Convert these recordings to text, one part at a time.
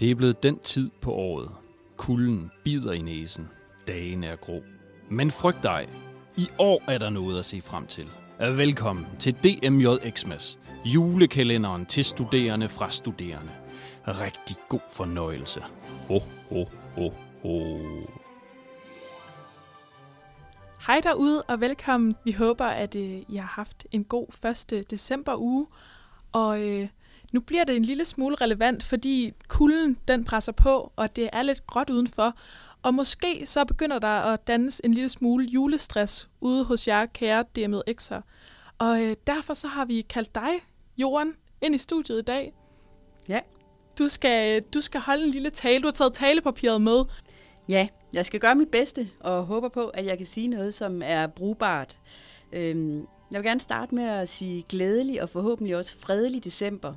Det er blevet den tid på året. Kulden bider i næsen. Dagen er grå. Men frygt dig. I år er der noget at se frem til. Velkommen til DMJ Xmas, julekalenderen til studerende fra studerende. Rigtig god fornøjelse. Ho, ho, ho, ho. Hej derude og velkommen. Vi håber, at øh, I har haft en god 1. december uge. Og øh, nu bliver det en lille smule relevant, fordi kulden den presser på, og det er lidt gråt udenfor. Og måske så begynder der at dannes en lille smule julestress ude hos jer, kære DMX'er. Og øh, derfor så har vi kaldt dig, Jorden, ind i studiet i dag. Ja. Du skal, du skal holde en lille tale. Du har taget talepapiret med. Ja, jeg skal gøre mit bedste og håber på, at jeg kan sige noget, som er brugbart. Øhm, jeg vil gerne starte med at sige glædelig og forhåbentlig også fredelig december.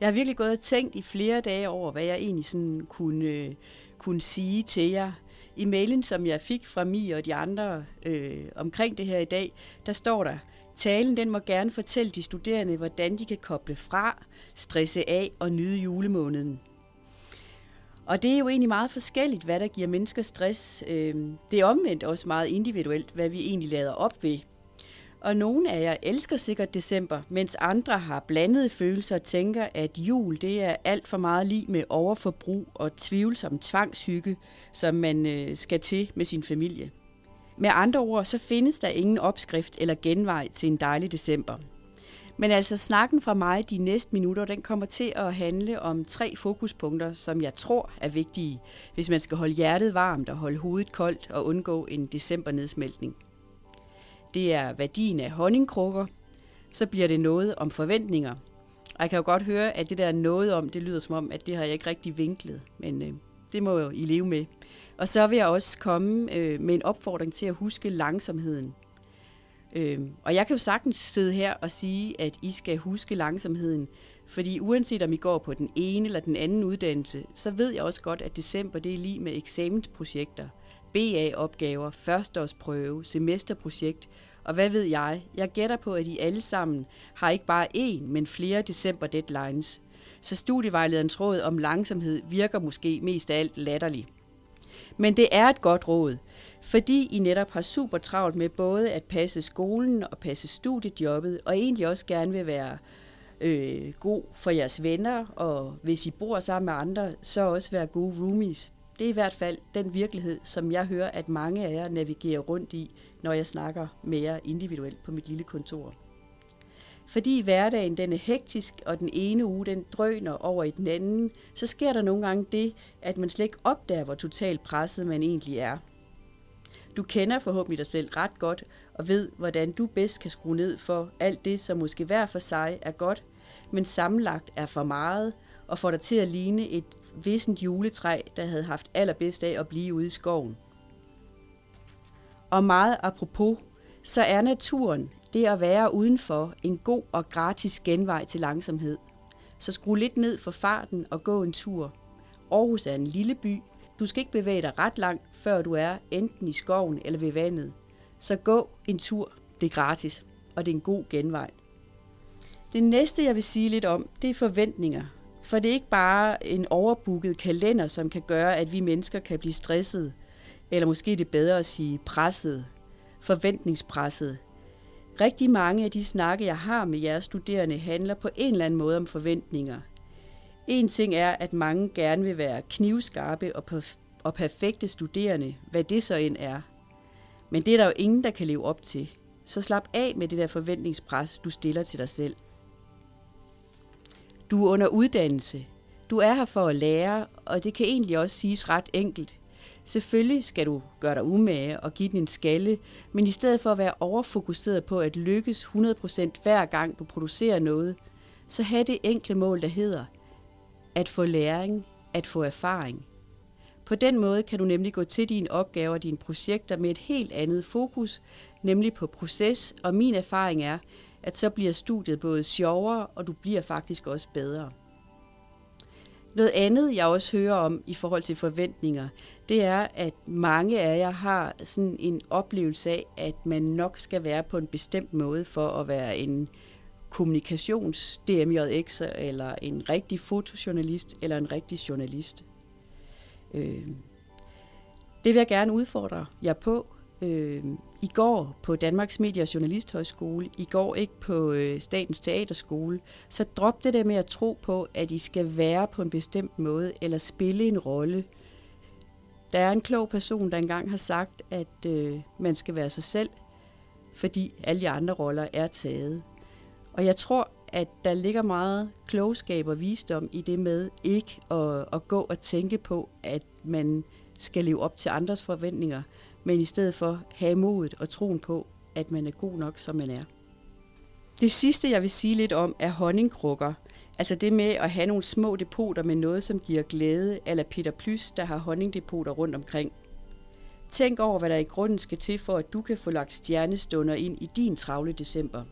Jeg har virkelig gået og tænkt i flere dage over, hvad jeg egentlig sådan kunne, øh, kunne sige til jer. I mailen, som jeg fik fra Mi og de andre øh, omkring det her i dag, der står der, Talen den må gerne fortælle de studerende, hvordan de kan koble fra, stresse af og nyde julemåneden. Og det er jo egentlig meget forskelligt, hvad der giver mennesker stress. Øh, det er omvendt også meget individuelt, hvad vi egentlig lader op ved. Og nogle af jer elsker sikkert december, mens andre har blandede følelser og tænker, at jul det er alt for meget lige med overforbrug og tvivlsom tvangshygge, som man øh, skal til med sin familie. Med andre ord, så findes der ingen opskrift eller genvej til en dejlig december. Men altså snakken fra mig de næste minutter, den kommer til at handle om tre fokuspunkter, som jeg tror er vigtige, hvis man skal holde hjertet varmt og holde hovedet koldt og undgå en decembernedsmeltning. Det er værdien af honningkrukker, så bliver det noget om forventninger. Og jeg kan jo godt høre, at det der noget om, det lyder som om, at det har jeg ikke rigtig vinklet, men øh, det må jo I leve med. Og så vil jeg også komme øh, med en opfordring til at huske langsomheden. Øh, og jeg kan jo sagtens sidde her og sige, at I skal huske langsomheden, fordi uanset om I går på den ene eller den anden uddannelse, så ved jeg også godt, at december det er lige med eksamensprojekter, BA-opgaver, førsteårsprøve, semesterprojekt, og hvad ved jeg? Jeg gætter på, at I alle sammen har ikke bare én, men flere december deadlines. Så studievejlederens råd om langsomhed virker måske mest af alt latterligt. Men det er et godt råd, fordi I netop har super travlt med både at passe skolen og passe studiejobbet, og egentlig også gerne vil være øh, god for jeres venner, og hvis I bor sammen med andre, så også være gode roomies. Det er i hvert fald den virkelighed, som jeg hører, at mange af jer navigerer rundt i, når jeg snakker mere individuelt på mit lille kontor. Fordi hverdagen den er hektisk, og den ene uge den drøner over i den anden, så sker der nogle gange det, at man slet ikke opdager, hvor totalt presset man egentlig er. Du kender forhåbentlig dig selv ret godt, og ved, hvordan du bedst kan skrue ned for alt det, som måske hver for sig er godt, men sammenlagt er for meget, og får dig til at ligne et vissent juletræ, der havde haft allerbedst af at blive ude i skoven. Og meget apropos, så er naturen det at være udenfor en god og gratis genvej til langsomhed. Så skru lidt ned for farten og gå en tur. Aarhus er en lille by. Du skal ikke bevæge dig ret langt, før du er enten i skoven eller ved vandet. Så gå en tur. Det er gratis, og det er en god genvej. Det næste, jeg vil sige lidt om, det er forventninger. For det er ikke bare en overbooket kalender, som kan gøre, at vi mennesker kan blive stresset, eller måske det er bedre at sige presset, forventningspresset, Rigtig mange af de snakke, jeg har med jeres studerende, handler på en eller anden måde om forventninger. En ting er, at mange gerne vil være knivskarpe og, perf- og perfekte studerende, hvad det så end er. Men det er der jo ingen, der kan leve op til. Så slap af med det der forventningspres, du stiller til dig selv. Du er under uddannelse. Du er her for at lære, og det kan egentlig også siges ret enkelt. Selvfølgelig skal du gøre dig umage og give din skalle, men i stedet for at være overfokuseret på at lykkes 100% hver gang du producerer noget, så have det enkle mål, der hedder at få læring, at få erfaring. På den måde kan du nemlig gå til dine opgaver og dine projekter med et helt andet fokus, nemlig på proces, og min erfaring er, at så bliver studiet både sjovere, og du bliver faktisk også bedre. Noget andet, jeg også hører om i forhold til forventninger, det er, at mange af jer har sådan en oplevelse af, at man nok skal være på en bestemt måde for at være en kommunikations DMJX, eller en rigtig fotojournalist, eller en rigtig journalist. Øh, det vil jeg gerne udfordre jer på. Øh, I går på Danmarks Medie- og Journalisthøjskole, i går ikke på øh, Statens Teaterskole, så drop det der med at tro på, at I skal være på en bestemt måde, eller spille en rolle. Der er en klog person, der engang har sagt, at øh, man skal være sig selv, fordi alle de andre roller er taget. Og jeg tror, at der ligger meget klogskab og visdom i det med ikke at, at gå og tænke på, at man skal leve op til andres forventninger, men i stedet for have modet og troen på, at man er god nok, som man er. Det sidste, jeg vil sige lidt om, er honningkrukker. Altså det med at have nogle små depoter med noget, som giver glæde, eller Peter Plys, der har honningdepoter rundt omkring. Tænk over, hvad der i grunden skal til for, at du kan få lagt stjernestunder ind i din travle december.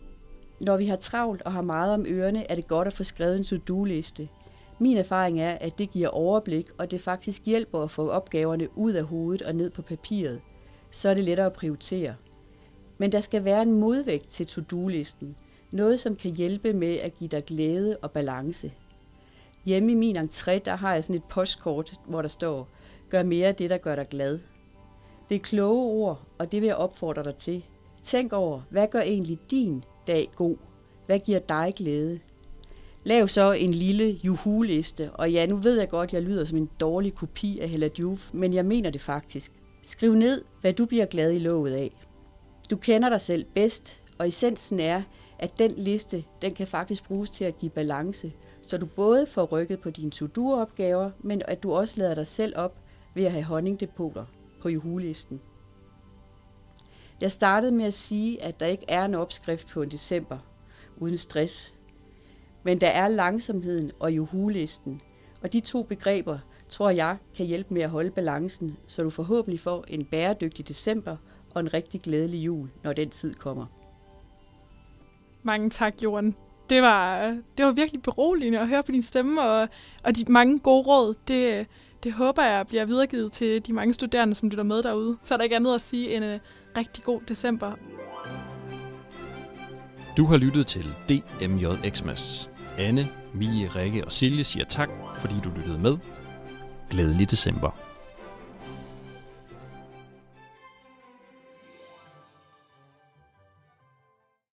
Når vi har travlt og har meget om ørerne, er det godt at få skrevet en to-do-liste. Min erfaring er, at det giver overblik, og det faktisk hjælper at få opgaverne ud af hovedet og ned på papiret. Så er det lettere at prioritere. Men der skal være en modvægt til to-do-listen. Noget, som kan hjælpe med at give dig glæde og balance. Hjemme i min entré, der har jeg sådan et postkort, hvor der står, gør mere af det, der gør dig glad. Det er kloge ord, og det vil jeg opfordre dig til. Tænk over, hvad gør egentlig din dag god? Hvad giver dig glæde? Lav så en lille juhuliste, og ja, nu ved jeg godt, at jeg lyder som en dårlig kopi af Hella Juf, men jeg mener det faktisk. Skriv ned, hvad du bliver glad i lovet af. Du kender dig selv bedst, og essensen er, at den liste, den kan faktisk bruges til at give balance, så du både får rykket på dine to-do-opgaver, men at du også lader dig selv op ved at have honningdepoter på julelisten. Jeg startede med at sige, at der ikke er en opskrift på en december uden stress. Men der er langsomheden og julelisten, og de to begreber tror jeg kan hjælpe med at holde balancen, så du forhåbentlig får en bæredygtig december og en rigtig glædelig jul, når den tid kommer. Mange tak, Jorden. Det var, det var virkelig beroligende at høre på din stemme, og, og de mange gode råd. Det, det håber jeg bliver videregivet til de mange studerende, som lytter med derude. Så er der ikke andet at sige end en rigtig god december. Du har lyttet til DMJ Xmas. Anne, Mie, Rikke og Silje siger tak, fordi du lyttede med. Glædelig december.